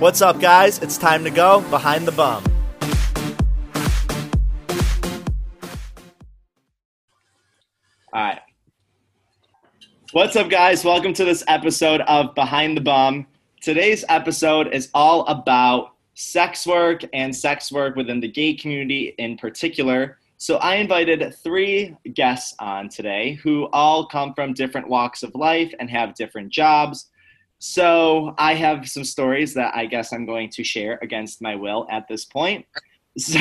What's up, guys? It's time to go behind the bum. All right. What's up, guys? Welcome to this episode of Behind the Bum. Today's episode is all about sex work and sex work within the gay community in particular. So, I invited three guests on today who all come from different walks of life and have different jobs. So, I have some stories that I guess I'm going to share against my will at this point. So,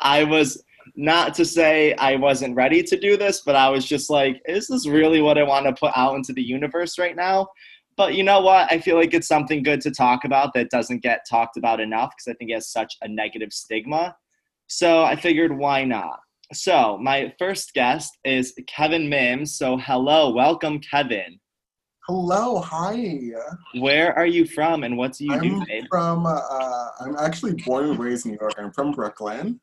I was not to say I wasn't ready to do this, but I was just like, is this really what I want to put out into the universe right now? But you know what? I feel like it's something good to talk about that doesn't get talked about enough because I think it has such a negative stigma. So I figured, why not? So my first guest is Kevin Mims. So hello, welcome, Kevin. Hello, hi. Where are you from, and what do you I'm do? babe? from. Uh, I'm actually born and raised in New York. I'm from Brooklyn,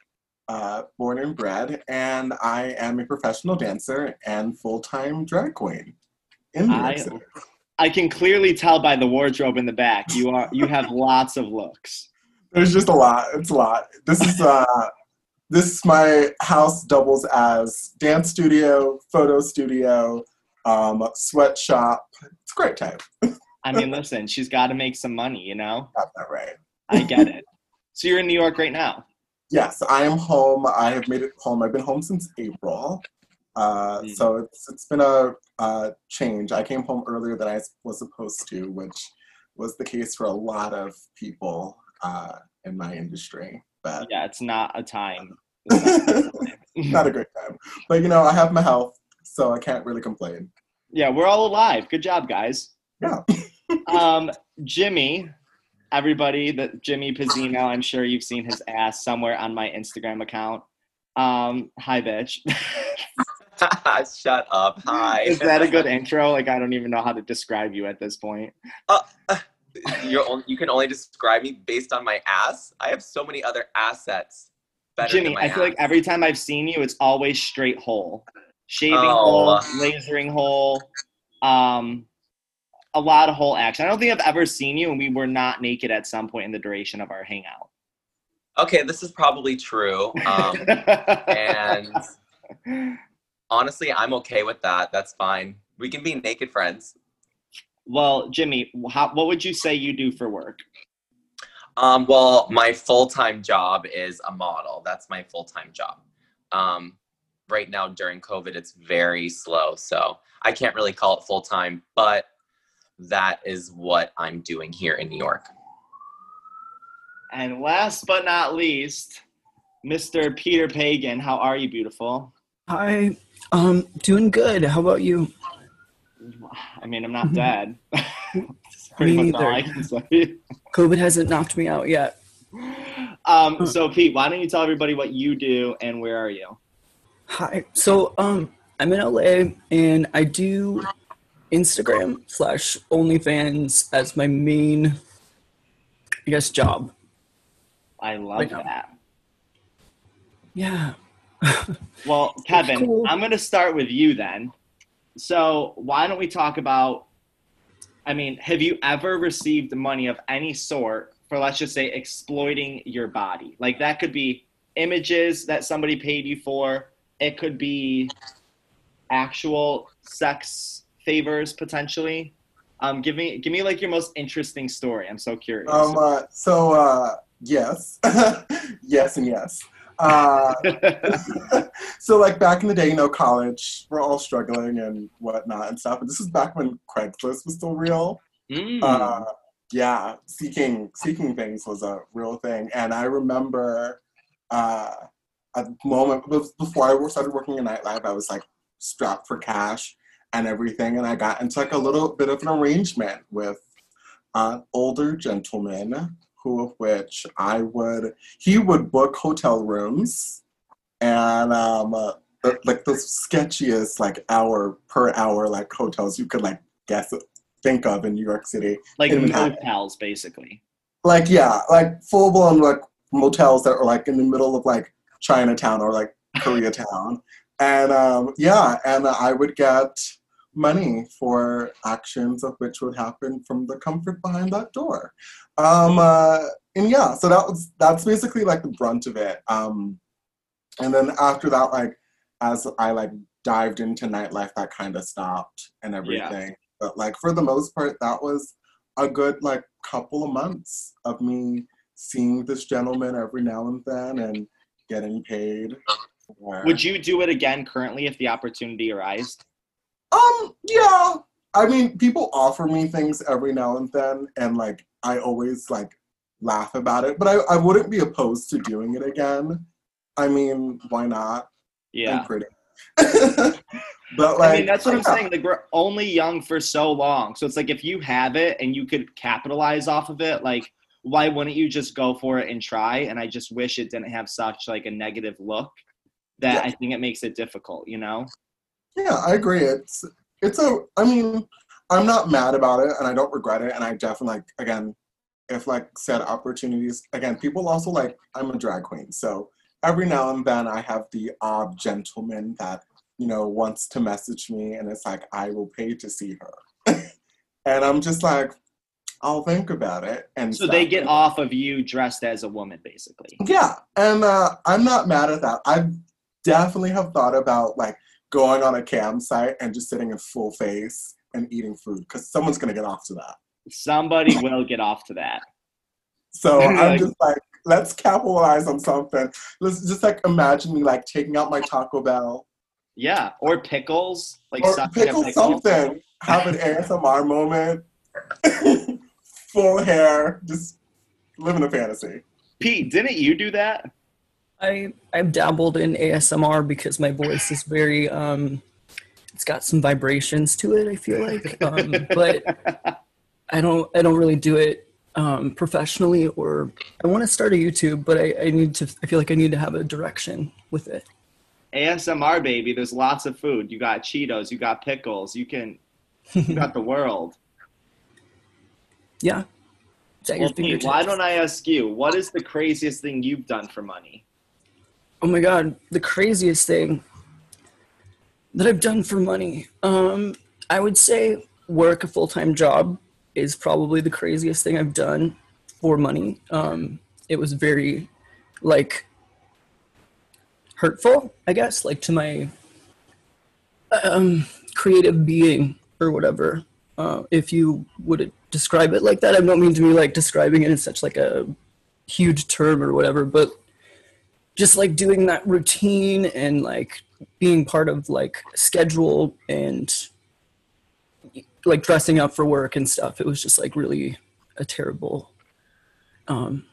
uh, born and bred, and I am a professional dancer and full-time drag queen in New York I- City. I can clearly tell by the wardrobe in the back. You are you have lots of looks. There's just a lot. It's a lot. This is uh, this my house doubles as dance studio, photo studio, um, sweatshop. It's a great time. I mean, listen, she's got to make some money, you know. Got that right. I get it. So you're in New York right now. Yes, I am home. I have made it home. I've been home since April. Uh, Mm. So it's, it's been a uh, change. I came home earlier than I was supposed to, which was the case for a lot of people uh, in my industry. But Yeah, it's not a time. It's not a time. not a great time. But you know, I have my health, so I can't really complain. yeah, we're all alive. Good job, guys. Yeah. Um, Jimmy, everybody, that Jimmy Pizzino, I'm sure you've seen his ass somewhere on my Instagram account. Um, hi, bitch. Shut up. Hi. Is that a good intro? Like, I don't even know how to describe you at this point. You're on, you can only describe me based on my ass. I have so many other assets. Jimmy, my I feel like every time I've seen you, it's always straight hole, shaving Oh. hole, lasering hole, um, a lot of hole action. I don't think I've ever seen you, and we were not naked at some point in the duration of our hangout. Okay, this is probably true. Um, and honestly, I'm okay with that. That's fine. We can be naked friends. well, Jimmy, how, what would you say you do for work? Um, well, my full time job is a model. That's my full time job. Um, right now during COVID, it's very slow, so I can't really call it full time, but that is what I'm doing here in New York. And last but not least, Mr. Peter Pagan. How are you, beautiful? Hi, um, doing good. How about you? I mean, I'm not dead. Me much I neither. can say. COVID hasn't knocked me out yet. Um, so, Pete, why don't you tell everybody what you do and where are you? Hi. So, um, I'm in LA and I do Instagram slash OnlyFans as my main, I guess, job. I love Right that. Yeah. Well, Kevin, cool. I'm going to start with you then. So, why don't we talk about? I mean, have you ever received money of any sort for, let's just say, exploiting your body? Like, that could be images that somebody paid you for, it could be actual sex favors potentially. Um, give me, give me like your most interesting story. I'm so curious. Um, uh, so uh, yes, yes, and yes. Uh, so like back in the day, you know, college, we're all struggling and whatnot and stuff. And this is back when Craigslist was still real. Mm. Uh, yeah, seeking seeking things was a real thing. And I remember uh, a moment before I started working in nightlife, I was like strapped for cash and everything, and I got into like a little bit of an arrangement with an older gentleman who of which I would he would book hotel rooms and um uh, the, like the sketchiest like hour per hour like hotels you could like guess think of in New York City. like motels, basically. Like yeah, like full blown like motels that are like in the middle of like Chinatown or like Koreatown. And um yeah, and I would get money for actions of which would happen from the comfort behind that door. Um, uh, and yeah, so that was that's basically like the brunt of it. Um, and then after that, like as I like dived into nightlife, that kind of stopped and everything. But like for the most part, that was a good like couple of months of me seeing this gentleman every now and then and getting paid. Would you do it again currently if the opportunity arose? Um, yeah. I mean, people offer me things every now and then, and like I always like laugh about it, but I, I wouldn't be opposed to doing it again. I mean, why not? Yeah. I'm pretty. but like, I mean, that's what I'm saying. Like, we're only young for so long. So it's like if you have it and you could capitalize off of it, like, why wouldn't you just go for it and try? And I just wish it didn't have such like a negative look that Yeah. I think it makes it difficult, you know? Yeah, I agree. It's it's a. I mean, I'm not mad about it, and I don't regret it. And I definitely like again, if like said opportunities again, people also like I'm a drag queen, so every now and then I have the odd gentleman that you know wants to message me, and it's like I will pay to see her, and I'm just like, I'll think about it. And So they get off of you dressed as a woman, basically. Yeah, and uh, I'm not mad at that. I definitely have thought about like going on a campsite and just sitting in full face and eating food because someone's gonna get off to that. Somebody will get off to that. So I'm just like, let's capitalize on something. Let's just like imagine me like taking out my Taco Bell Yeah. Or pickles. Like or pickle pickle. something. Have an ASMR moment. Full hair, just living a fantasy. Pete, didn't you do that? I I've dabbled in ASMR because my voice is very um it's got some vibrations to it, I feel like. Um, but I don't I don't really do it um, professionally or I want to start a YouTube, but I, I need to I feel like I need to have a direction with it. ASMR baby, there's lots of food. You got Cheetos, you got pickles, you can you got the world. Yeah. Well, Pete, why don't I ask you, what is the craziest thing you've done for money? Oh my god, the craziest thing that I've done for money. Um, I would say work a full time job is probably the craziest thing I've done for money. Um, it was very like hurtful, I guess, like to my um, creative being or whatever. Uh, if you would describe it like that, I don't mean to be like describing it in such like a huge term or whatever, but just like doing that routine and like being part of like schedule and like dressing up for work and stuff. It was just like really a terrible um,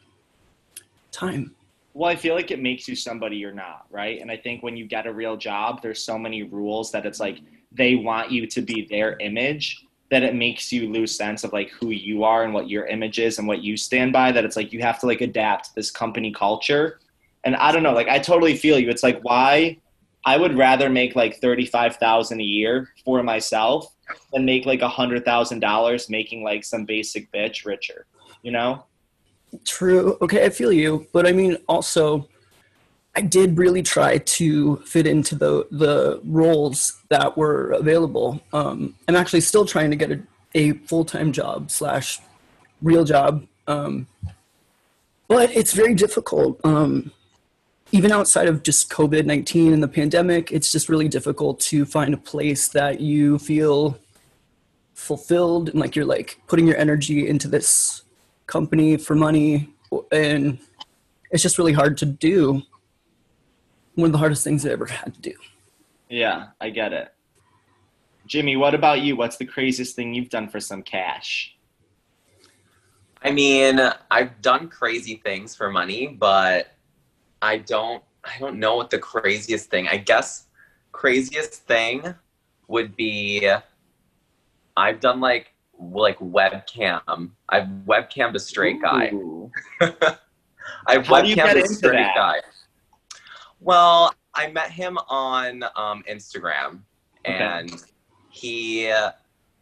time. Well, I feel like it makes you somebody you're not, right? And I think when you get a real job, there's so many rules that it's like they want you to be their image that it makes you lose sense of like who you are and what your image is and what you stand by that it's like you have to like adapt this company culture. And I don't know, like I totally feel you. It's like why I would rather make like 35,000 a year for myself than make like a $100,000 making like some basic bitch richer, you know? True. Okay, I feel you, but I mean also I did really try to fit into the the roles that were available. Um, I'm actually still trying to get a, a full time job slash real job, um, but it's very difficult. Um, even outside of just COVID nineteen and the pandemic, it's just really difficult to find a place that you feel fulfilled and like you're like putting your energy into this company for money and it's just really hard to do one of the hardest things i ever had to do Yeah, I get it. Jimmy, what about you? What's the craziest thing you've done for some cash? I mean, I've done crazy things for money, but I don't I don't know what the craziest thing. I guess craziest thing would be I've done like like webcam. I've webcammed a straight guy. I've How do you webcammed get a into straight that? guy. Well, I met him on um, Instagram, Okay. and he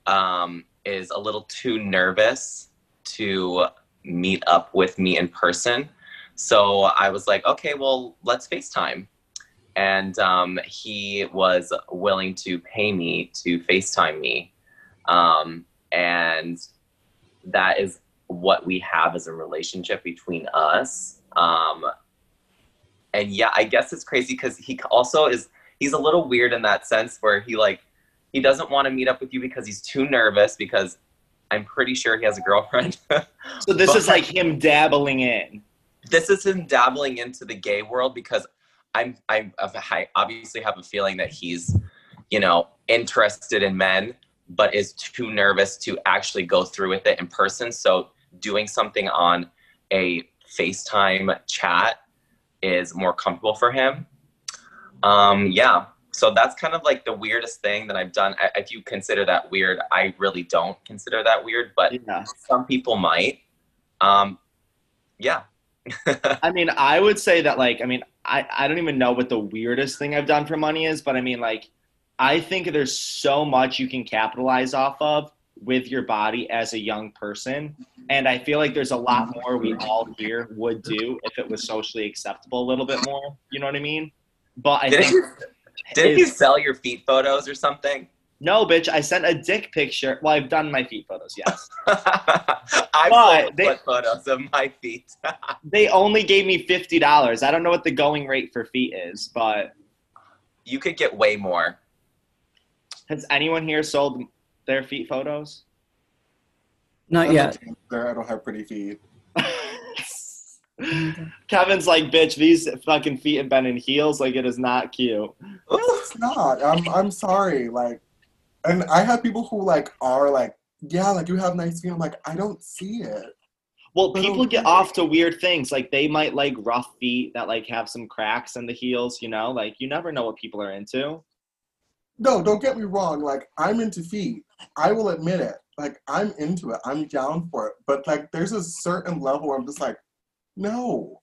um, is a little too nervous to meet up with me in person. So I was like, okay, well, let's FaceTime. and um, he was willing to pay me to FaceTime me, um, and that is what we have as a relationship between us. Um, and yeah, I guess it's crazy because he also is he's a little weird in that sense where he like he doesn't want to meet up with you because he's too nervous because I'm pretty sure he has a girlfriend. So this But- is like him dabbling in. this is him dabbling into the gay world because I'm I, I obviously have a feeling that he's you know interested in men but is too nervous to actually go through with it in person so doing something on a FaceTime chat is more comfortable for him. Um yeah. So that's kind of like the weirdest thing that I've done. I- if you consider that weird I really don't consider that weird but Yeah. some people might. Um yeah. I mean, I would say that like, I mean, I, I don't even know what the weirdest thing I've done for money is, but I mean, like, I think there's so much you can capitalize off of with your body as a young person. And I feel like there's a lot more we all here would do if it was socially acceptable a little bit more. You know what I mean? But I Didn't think you, you sell your feet photos or something? no, bitch, I sent a dick picture. Well, I've done my feet photos, yes. I But sold they- foot photos of my feet. they only gave me $50. I don't know what the going rate for feet is, but you could get way more. has anyone here sold their feet photos? Not I'm yet. dancer, I don't have pretty feet. Kevin's like, bitch, these fucking feet have been in heels. Like, it is not cute. It's not. I'm I'm sorry. Like, and I have people who like are like, yeah, like you have nice feet. I'm like, I don't see it. Well, But people get off to weird things. Like, they might like rough feet that like have some cracks in the heels, you know? Like, you never know what people are into. No, don't get me wrong. Like, I'm into feet. I will admit it. Like, I'm into it. I'm down for it. But like, there's a certain level where I'm just like, no.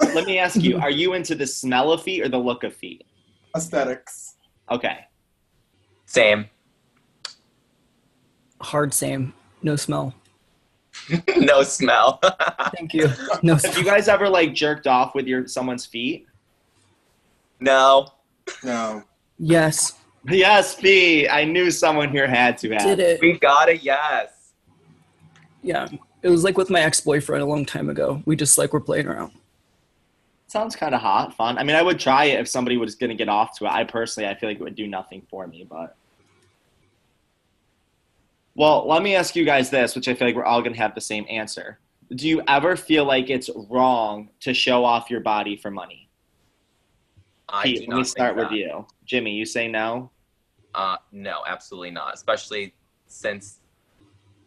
Let me ask you, are you into the smell of feet or the look of feet? Aesthetics. Okay. Same. Hard same. No smell. no smell. Thank you. No Have you guys ever like jerked off with your someone's feet? no. No. Yes. Yes, B. I knew someone here had to have. Did it. We got a yes. Yeah. It was like with my ex-boyfriend a long time ago. We just like were playing around. Sounds kind of hot, fun. I mean, I would try it if somebody was going to get off to it. I personally, I feel like it would do nothing for me, but. Well, let me ask you guys this, which I feel like we're all going to have the same answer. Do you ever feel like it's wrong to show off your body for money? I Pete, do let me start with that. you. Jimmy, you say no? Uh, no, absolutely not. Especially since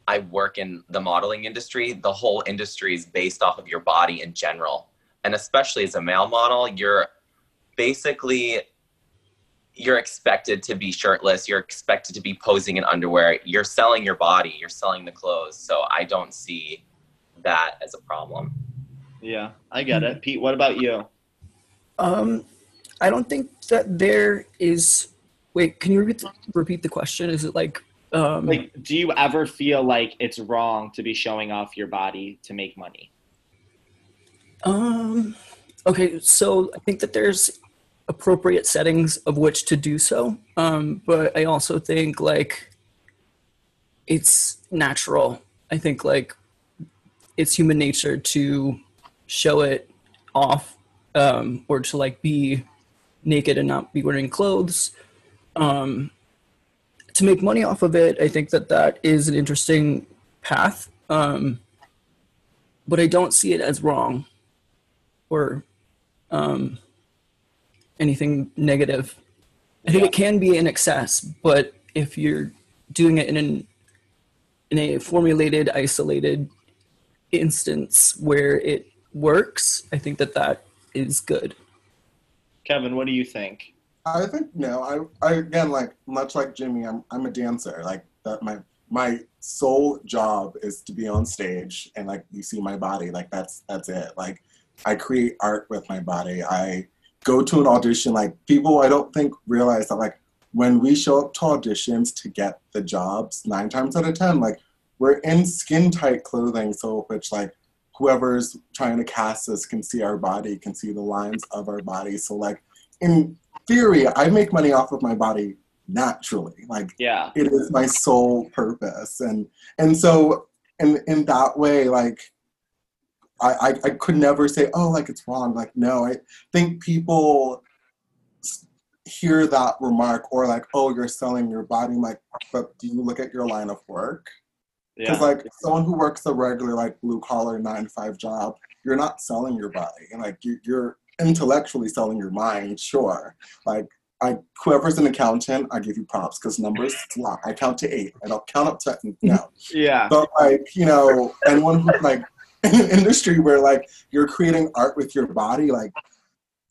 I work in the modeling industry, the whole industry is based off of your body in general. And especially as a male model, you're basically you're expected to be shirtless, you're expected to be posing in underwear. You're selling your body, you're selling the clothes. So I don't see that as a problem. Yeah, I get it. Pete, what about you? Um, I don't think that there is. Wait, can you repeat the, repeat the question? Is it like, um, Like, do you ever feel like it's wrong to be showing off your body to make money? um, okay, so I think that there's appropriate settings of which to do so. Um, but I also think like it's natural. I think like it's human nature to show it off um, or to like be naked and not be wearing clothes. Um, to make money off of it, I think that that is an interesting path. Um, but I don't see it as wrong or um, anything negative. I think Yeah. it can be in excess, but if you're doing it in an in a formulated, isolated instance where it works, I think that that is good. Kevin, what do you think? I think no. I, I again like much like Jimmy. I'm I'm a dancer. Like that. My my sole job is to be on stage and like you see my body. Like that's that's it. Like I create art with my body. I go to an audition. Like people, I don't think realize that like when we show up to auditions to get the jobs, nine times out of ten, like we're in skin tight clothing, so which like whoever's trying to cast us can see our body, can see the lines of our body. So like in theory, I make money off of my body naturally. Like Yeah. it is my sole purpose and and so in in that way like I, I i could never say oh like it's wrong like no i think people hear that remark or like oh you're selling your body I'm like but do you look at your line of work because Yeah. like someone who works a regular like blue collar nine to five job you're not selling your body and like you, you're intellectually selling your mind sure like I whoever's an accountant, I give you props because numbers lot. I count to eight. I don't count up to no. Yeah. But like you know, anyone who like in an industry where like you're creating art with your body, like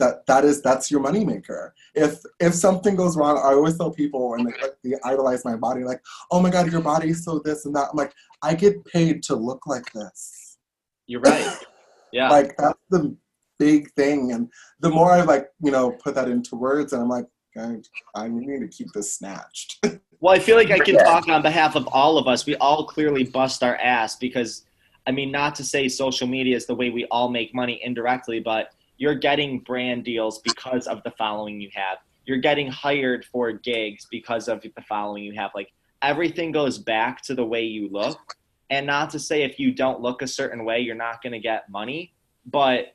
that that is that's your moneymaker. If if something goes wrong, I always tell people when they, like, they idolize my body, like, oh my god, your body's so this and that. I'm like, I get paid to look like this. You're right. Yeah. Like that's the big thing. And the more I like, you know, put that into words, and I'm like, I, I need to keep this snatched. Well, I feel like I can talk on behalf of all of us. We all clearly bust our ass because, I mean, not to say social media is the way we all make money indirectly, but you're getting brand deals because of the following you have. You're getting hired for gigs because of the following you have. Like everything goes back to the way you look. And not to say if you don't look a certain way, you're not going to get money, but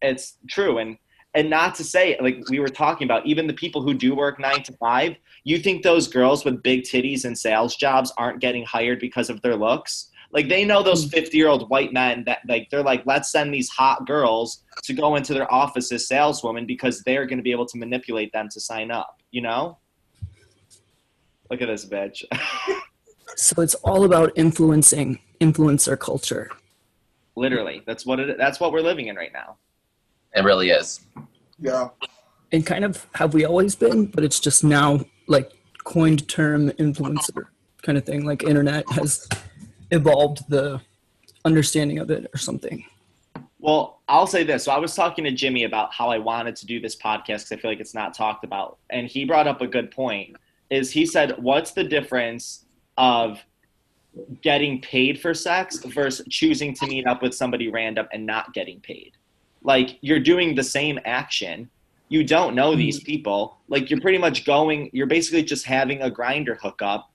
it's true. And and not to say like we were talking about even the people who do work nine to five you think those girls with big titties and sales jobs aren't getting hired because of their looks like they know those hmm. 50 year old white men that like they're like let's send these hot girls to go into their office as saleswomen because they're going to be able to manipulate them to sign up you know look at this bitch So it's all about influencing influencer culture. literally that's what it that's what we're living in right now It really is. yeah. And kind of have we always been, but it's just now like coined term influencer kind of thing. Like internet has evolved the understanding of it or something. Well, I'll say this. So I was talking to Jimmy about how I wanted to do this podcast because I feel like it's not talked about, and he brought up a good point. Is he said, "What's the difference of getting paid for sex versus choosing to meet up with somebody random and not getting paid? Like you're doing the same action. You don't know mm-hmm. these people. Like you're pretty much going. You're basically just having a Grindr hookup,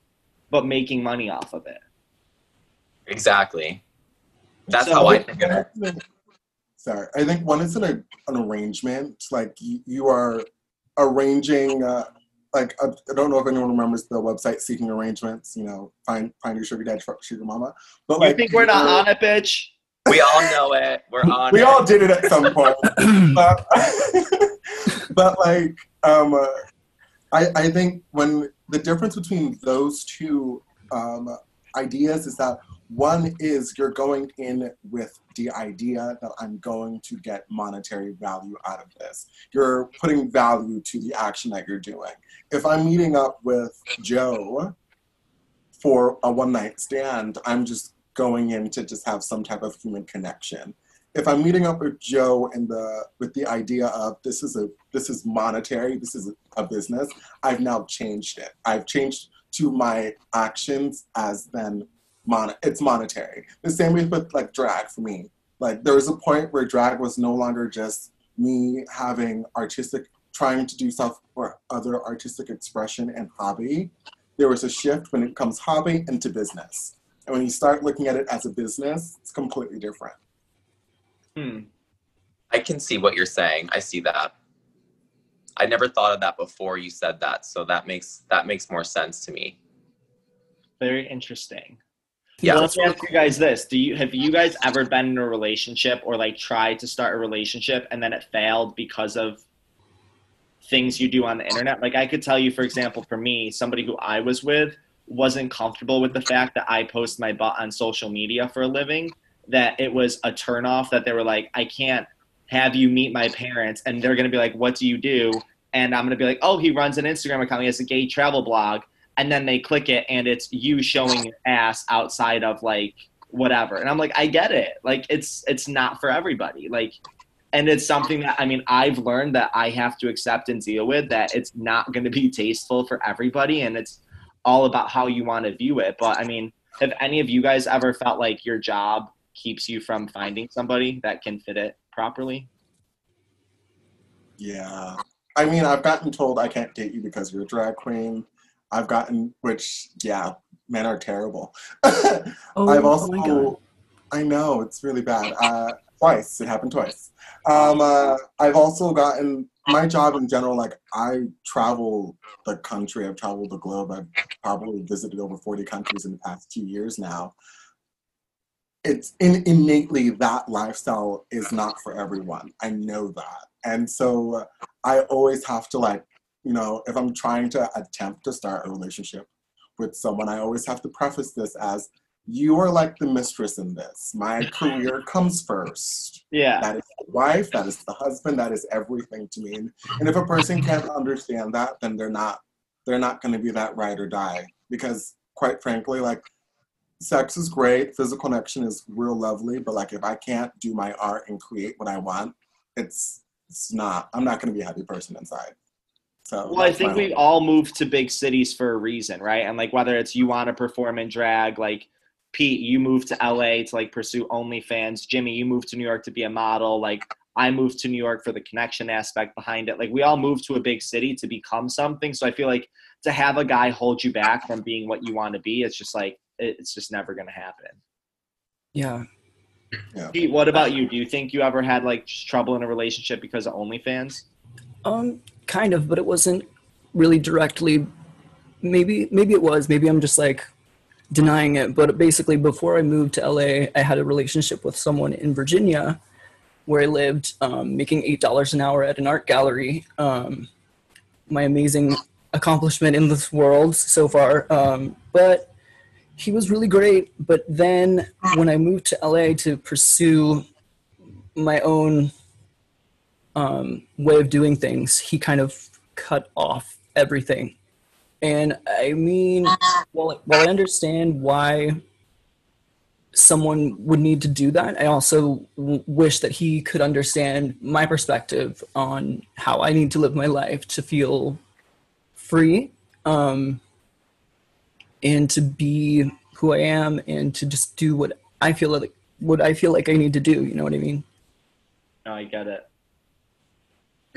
but making money off of it. Exactly. That's So- how I think of it. Sorry, I think one is an, an arrangement. Like you, you are arranging. Uh, like I, I don't know if anyone remembers the website Seeking Arrangements. You know, find find your sugar daddy, fuck sugar mama. But You like, think we're not on it, bitch? We all know it. We're on We it. all did it at some point. but, but like um, uh, I, I think when the difference between those two um, ideas is that one is you're going in with the idea that I'm going to get monetary value out of this. You're putting value to the action that you're doing. If I'm meeting up with Joe for a one night stand, I'm just going in to just have some type of human connection if I'm meeting up with Joe and the with the idea of this is a this is monetary, this is a business, I've now changed it. I've changed to my actions as then mon it's monetary. The same way with like drag for me. Like there was a point where drag was no longer just me having artistic trying to do stuff for other artistic expression and hobby. There was a shift when it comes hobby into business. And when you start looking at it as a business, it's completely different. Hmm. I can see what you're saying. I see that. I never thought of that before you said that, so that makes that makes more sense to me. Very interesting. Yeah. Well, let me ask you guys this: Do you have you guys ever been in a relationship or like tried to start a relationship and then it failed because of things you do on the internet? Like I could tell you, for example, for me, somebody who I was with wasn't comfortable with the fact that I post my butt on social media for a living. That it was a turnoff. That they were like, I can't have you meet my parents, and they're gonna be like, What do you do? And I'm gonna be like, Oh, he runs an Instagram account. He has a gay travel blog and then they click it and it's you showing your ass outside of like whatever. And i'm like i get it. Like it's it's not for everybody. Like and it's something that i mean i've learned that i have to accept and deal with that it's not going to be tasteful for everybody and it's all about how you want to view it. But i mean have any of you guys ever felt like your job keeps you from finding somebody that can fit it properly? Yeah. I mean, I've gotten told I can't date you because you're a drag queen. I've gotten, which, yeah, men are terrible. Oh, I've oh also, I know it's really bad. Uh, twice, it happened twice. Um, uh, I've also gotten my job in general. Like I travel the country. I've traveled the globe. I've probably visited over forty countries in the past two years now. It's in, innately that lifestyle is not for everyone. I know that, and so uh, I always have to like, you know, if I'm trying to attempt to start a relationship with someone, I always have to preface this as you are like the mistress in this. My career comes first. Yeah. That is the wife, that is the husband, that is everything to me. And if a person can't understand that, then they're not they're not gonna be that ride or die. Because quite frankly, like sex is great, physical connection is real lovely, but like if I can't do my art and create what I want, it's it's not I'm not gonna be a happy person inside. So Well, I think we all moved to big cities for a reason, right? And like whether it's you want to perform in drag, like Pete, you moved to LA to like pursue OnlyFans. Jimmy, you moved to New York to be a model. Like I moved to New York for the connection aspect behind it. Like we all moved to a big city to become something. So I feel like to have a guy hold you back from being what you want to be, it's just like it's just never gonna happen. Yeah. Pete, what about you? Do you think you ever had like just trouble in a relationship because of OnlyFans? Um, kind of, but it wasn't really directly. Maybe, maybe it was. Maybe I'm just like denying it. But basically, before I moved to LA, I had a relationship with someone in Virginia, where I lived, um, making eight dollars an hour at an art gallery. Um, my amazing accomplishment in this world so far. Um, but he was really great. But then when I moved to LA to pursue my own um, way of doing things, he kind of cut off everything. And I mean, while, while I understand why someone would need to do that, I also w- wish that he could understand my perspective on how I need to live my life to feel free um, and to be who I am and to just do what I feel like what I feel like I need to do. You know what I mean? No, I get it.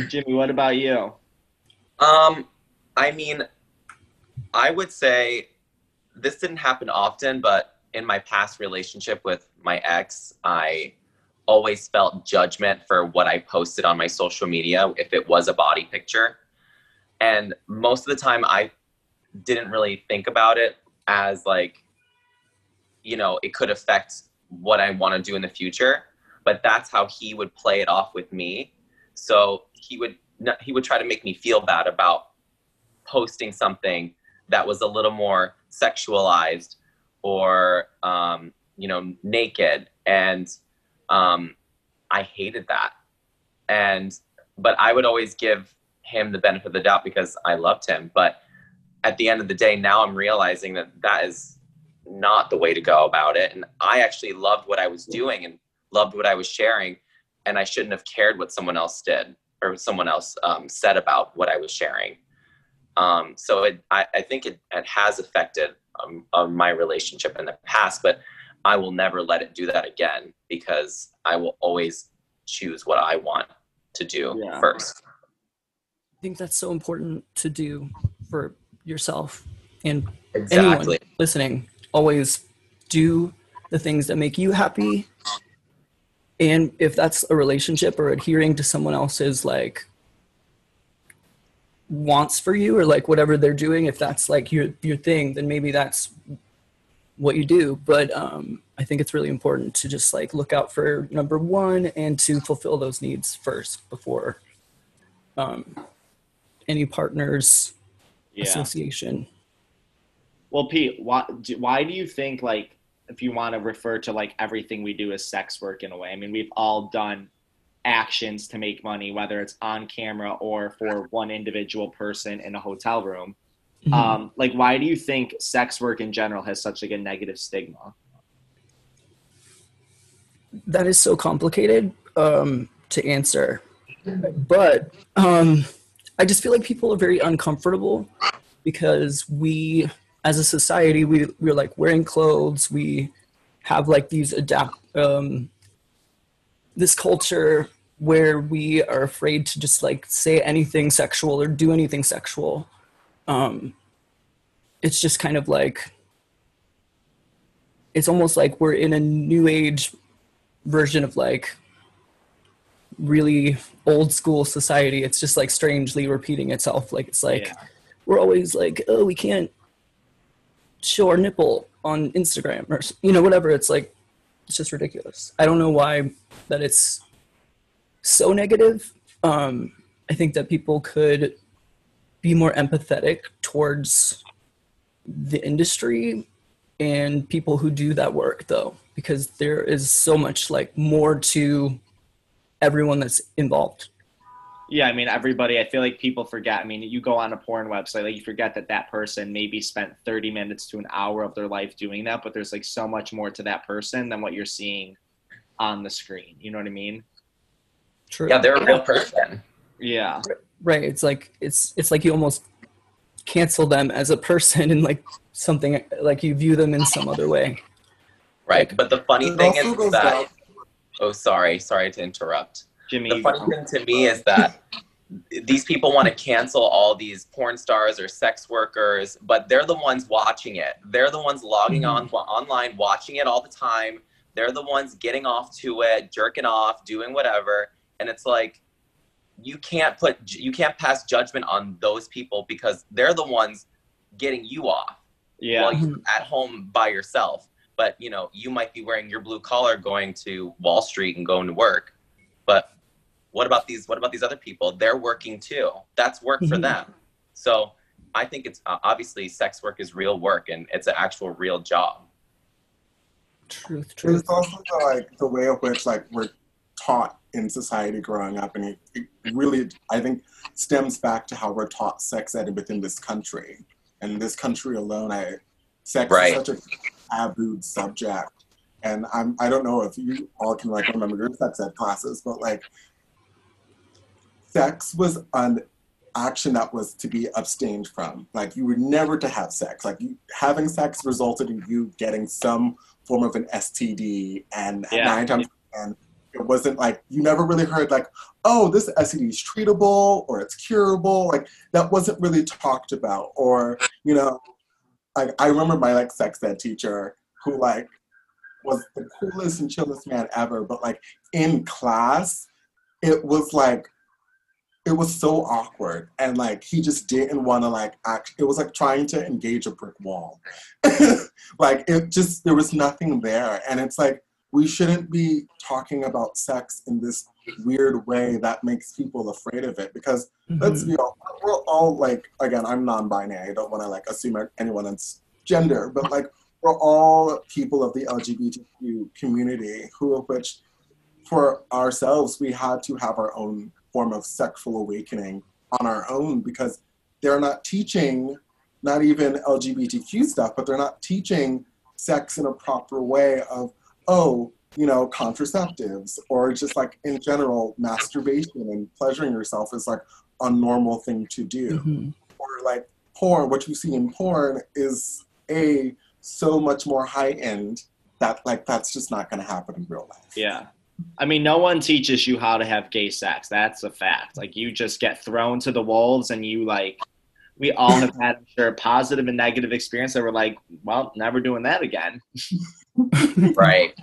Jimmy, what about you? Um, I mean, I would say this didn't happen often, but in my past relationship with my ex, I always felt judgment for what I posted on my social media if it was a body picture. And most of the time, I didn't really think about it as like, you know, it could affect what I want to do in the future. But that's how he would play it off with me. So he would he would try to make me feel bad about posting something that was a little more sexualized or um, you know naked. And um, i hated that. And but i would always give him the benefit of the doubt because i loved him. But at the end of the day now i'm realizing that that is not the way to go about it. And i actually loved what i was doing and loved what i was sharing. And i shouldn't have cared what someone else did or someone else um, said about what i was sharing um, so it, I, I think it, it has affected um, my relationship in the past, but I will never let it do that again because I will always choose what I want to do Yeah. first. I think that's so important to do for yourself and Exactly. anyone listening. Always do the things that make you happy. And if that's a relationship or adhering to someone else's like wants for you or like whatever they're doing, if that's like your your thing, then maybe that's what you do. But um, I think it's really important to just like look out for number one and to fulfill those needs first before um, any partners Yeah. association. Well, Pete, why do, why do you think like if you want to refer to like everything we do as sex work in a way? I mean, we've all done actions to make money, whether it's on camera or for one individual person in a hotel room. Mhm. Um, like, why do you think sex work in general has such like a negative stigma? that is so complicated um, to answer. But um, I just feel like people are very uncomfortable because we, as a society, we we're like wearing clothes. We have like these adapt um, this culture where we are afraid to just like say anything sexual or do anything sexual. Um, it's just kind of like it's almost like we're in a new age version of like really old school society. It's just like strangely repeating itself. Like it's like Yeah. we're always like, oh, we can't show our nipple on Instagram or you know whatever. It's like it's just ridiculous. I don't know why that it's so negative. Um, I think that people could be more empathetic towards the industry and people who do that work though because there is so much like more to everyone that's involved Yeah, I mean, everybody, I feel like people forget. I mean, you go on a porn website, like, you forget that that person maybe spent 30 minutes to an hour of their life doing that, but there's like so much more to that person than what you're seeing on the screen. You know what I mean? true Yeah, they're a real person. Yeah. right it's like it's it's like you almost cancel them as a person and like something like you view them in some other way Right. But the funny thing is that down- oh sorry, sorry to interrupt. Jimmy, The funny thing to me is that these people want to cancel all these porn stars or sex workers, but they're the ones watching it. They're the ones logging on mm-hmm. online, watching it all the time. They're the ones getting off to it, jerking off, doing whatever, and it's like you can't put you can't pass judgment on those people because they're the ones getting you off yeah. while you're mm-hmm. at home by yourself. But you know, you might be wearing your blue collar going to Wall Street and going to work. But what about these what about these other people? They're working too. That's work for Mhm. them. So I think it's uh, obviously sex work is real work and it's an actual real job. truth truth It's also the, like the way of which like we're taught in society growing up, and it, it really I think stems back to how we're taught sex ed within this country. And this country alone, I sex Right. is such a taboo subject. And I'm I don't know if you all can like remember your sex ed classes, but like sex was an action that was to be abstained from. Like you were never to have sex. Like you, having sex resulted in you getting some form of an STD, and Yeah. nine times and it wasn't like you never really heard like, oh, this STD is treatable or it's curable. Like that wasn't really talked about. Or you know, like I remember my like sex ed teacher who like was the coolest and chillest man ever, but like in class, it was like it was so awkward. And like he just didn't want to like act it was like trying to engage a brick wall. Like it just there was nothing there. And it's like we shouldn't be talking about sex in this weird way that makes people afraid of it. Because let's Mhm. be all we're all like again i'm non-binary. I don't want to like assume anyone's gender. But like we're all people of the lgbtq community who of which for ourselves we had to have our own form of sexual awakening on our own because they're not teaching not even lgbtq stuff but they're not teaching sex in a proper way of oh you know contraceptives or just like in general masturbation and pleasuring yourself is like a normal thing to do Mhm. or like porn what you see in porn is a so much more high end that like that's just not going to happen in real life Yeah. I mean, no one teaches you how to have gay sex. That's a fact. Like, you just get thrown to the wolves, and you, like, we all have had, I'm sure, positive and negative experience that we're like, well, never doing that again. Right.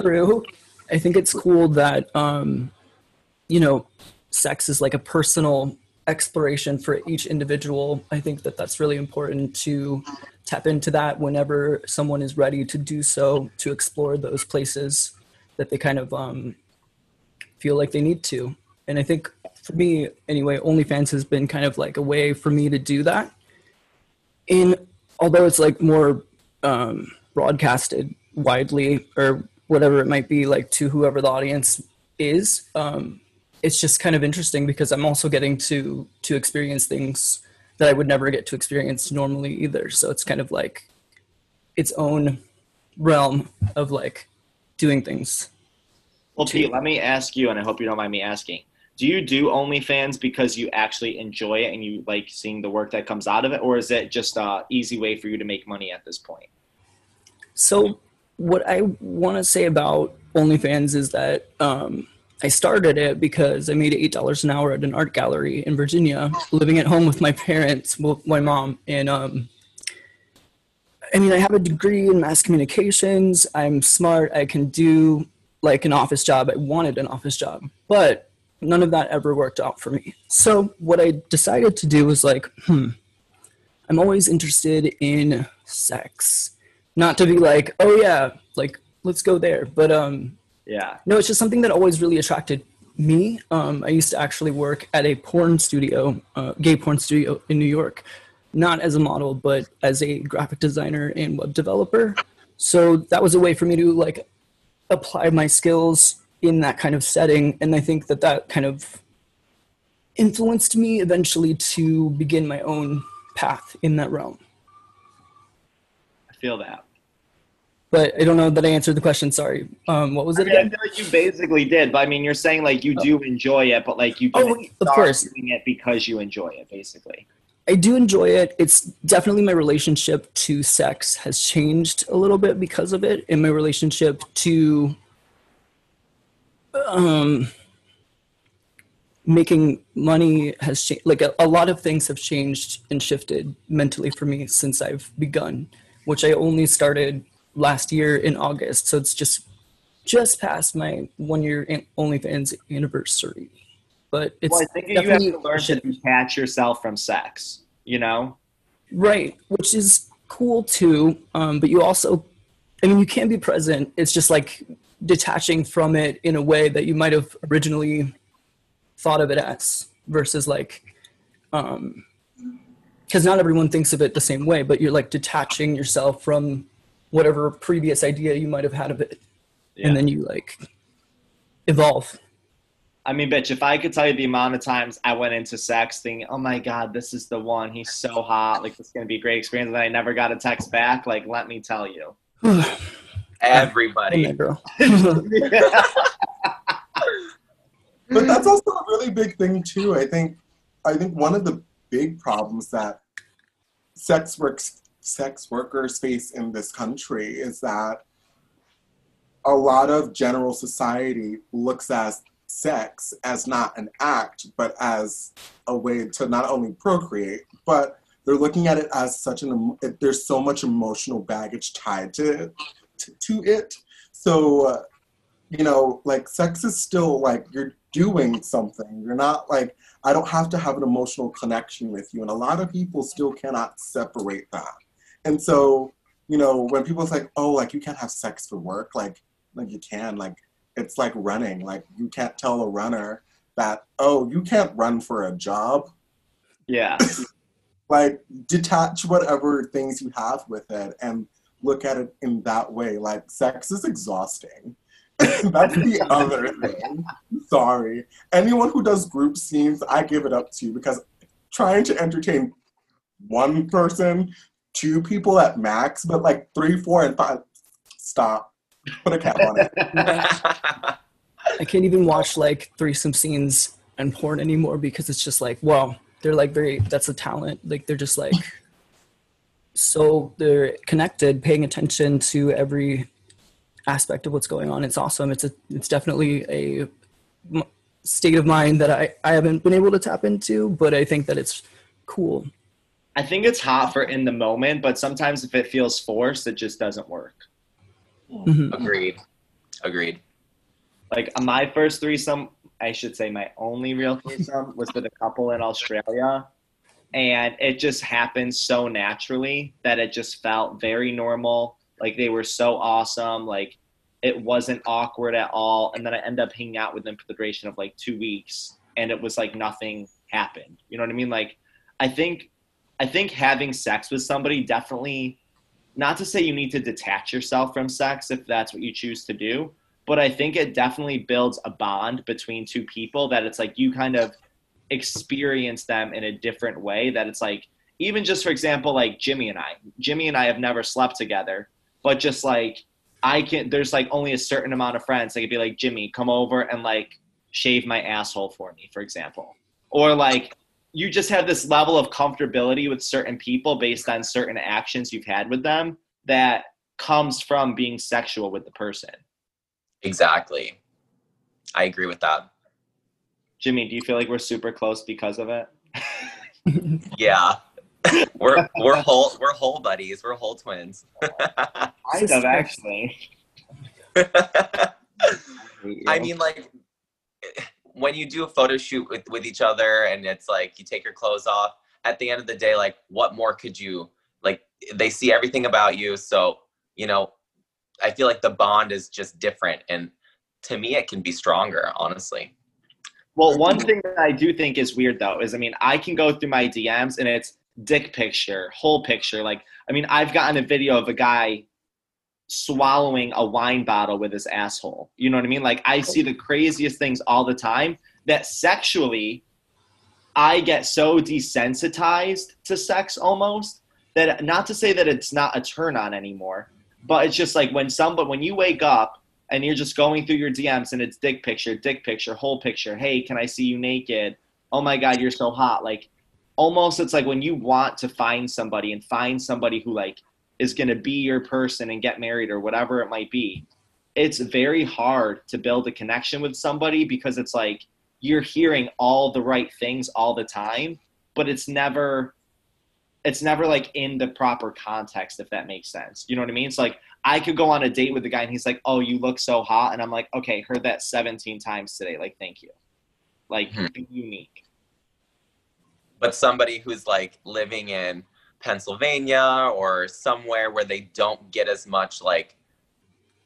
true. I think it's cool that um, you know, sex is like a personal exploration for each individual. I think that that's really important to tap into that whenever someone is ready to do so to explore those places that they kind of um, feel like they need to. And I think for me, anyway, OnlyFans has been kind of like a way for me to do that. In although it's like more um, broadcasted widely or whatever it might be like to whoever the audience is um, it's just kind of interesting because i'm also getting to to experience things that i would never get to experience normally either so it's kind of like its own realm of like doing things Well, Pete, let me ask you, and I hope you don't mind me asking. Do you do OnlyFans because you actually enjoy it and you like seeing the work that comes out of it, or is it just a easy way for you to make money at this point? So, what I want to say about OnlyFans is that um, I started it because I made eight dollars an hour at an art gallery in Virginia, living at home with my parents, well, my mom, and um, I mean, I have a degree in mass communications. I'm smart. I can do like an office job. I wanted an office job, but none of that ever worked out for me. So what I decided to do was like, hmm, I'm always interested in sex. Not to be like, oh yeah, like let's go there, but um, Yeah. no, it's just something that always really attracted me. Um, I used to actually work at a porn studio, uh, gay porn studio in New York, not as a model, but as a graphic designer and web developer. So that was a way for me to like apply my skills in that kind of setting. And I think that that kind of influenced me eventually to begin my own path in that realm. I feel that. But I don't know that I answered the question. Sorry. Um, what was I, it mean, I again? feel like you basically did, but I mean, you're saying like you do enjoy it, but like you Oh, didn't of start course. doing it because you enjoy it, basically. I do enjoy it. It's definitely my relationship to sex has changed a little bit because of it, and my relationship to um, making money has changed. Like a, a lot of things have changed and shifted mentally for me since I've begun, which I only started last year in August. So it's just just past my one year an- OnlyFans anniversary. But it's well, I think you have to learn to detach yourself from sex. You know? Right, which is cool too. Um, but you also, I mean, you can be present. It's just like detaching from it in a way that you might have originally thought of it as, versus like, because not everyone thinks of it the same way. But you're like detaching yourself from whatever previous idea you might have had of it, Yeah. and then you like evolve. I mean, bitch, if I could tell you the amount of times I went into sex thinking, oh my God, this is the one. He's so hot. Like, this is going to be a great experience. And I never got a text back. Like, let me tell you. Hey, Everybody. girl. But that's also a really big thing too. I think I think one of the big problems that sex works sex workers face in this country is that a lot of general society looks at sex as not an act, but as a way to not only procreate, but they're looking at it as such an there's so much emotional baggage tied to to, to it. So uh, you know, like sex is still like you're doing something. You're not like, I don't have to have an emotional connection with you. And a lot of people still cannot separate that. And so, you know, when people's like, oh, like you can't have sex for work, like, like you can, like, it's like running. Like, you can't tell a runner that, oh, you can't run for a job. yeah. Like, detach whatever things you have with it and look at it in that way. Like, sex is exhausting. That's the other thing. Sorry. Anyone who does group scenes, I give it up to you because trying to entertain one person, two people at max, but like three, four, and five, stop. Put a cap on it. I can't even watch like threesome scenes and porn anymore because it's just like, wow, they're like very, that's a talent. Like they're just like, so they're connected, paying attention to every aspect of what's going on. It's awesome. It's a, it's definitely a m- state of mind that I, I haven't been able to tap into, but I think that it's cool. I think it's hot for in the moment, but sometimes if it feels forced, it just doesn't work. Mhm. Agreed. Agreed. Like my first threesome, I should say my only real threesome was with a couple in Australia. And it just happened so naturally that it just felt very normal. Like they were so awesome. Like it wasn't awkward at all. And then I ended up hanging out with them for the duration of like two weeks. And it was like nothing happened. You know what I mean? Like I think I think having sex with somebody definitely not to say you need to detach yourself from sex if that's what you choose to do, but I think it definitely builds a bond between two people that it's like you kind of experience them in a different way that it's like even just for example like Jimmy and I. Jimmy and I have never slept together, but just like I can there's like only a certain amount of friends that could be like Jimmy, come over and like shave my asshole for me, for example. Or like you just have this level of comfortability with certain people based on certain actions you've had with them that comes from being sexual with the person. Exactly. I agree with that. Jimmy, do you feel like we're super close because of it? Yeah. we're we're whole we're whole buddies. We're whole twins. Kind of, actually. I mean, like when you do a photo shoot with with each other, and it's like you take your clothes off. At the end of the day, like what more could you like? They see everything about you, so you know. I feel like the bond is just different, and to me, it can be stronger. Honestly. Well, one thing that I do think is weird though is I mean I can go through my DMs and it's dick picture, hole picture. Like I mean I've gotten a video of a guy swallowing a wine bottle with his asshole. You know what I mean? Like I see the craziest things all the time that sexually I get so desensitized to sex almost that not to say that it's not a turn on anymore, but it's just like when somebody when you wake up and you're just going through your DMs and it's dick picture, dick picture, hole picture. Hey, can I see you naked? Oh my God, you're so hot. Like almost it's like when you want to find somebody and find somebody who like is going to be your person and get married or whatever it might be. It's very hard to build a connection with somebody because it's like you're hearing all the right things all the time, but it's never it's never like in the proper context if that makes sense. You know what I mean? It's like I could go on a date with a guy and he's like, "Oh, you look so hot," and I'm like, "Okay, heard that 17 times today. Like, thank you. Like, Hmm. unique." but somebody who's like living in Pennsylvania or somewhere where they don't get as much like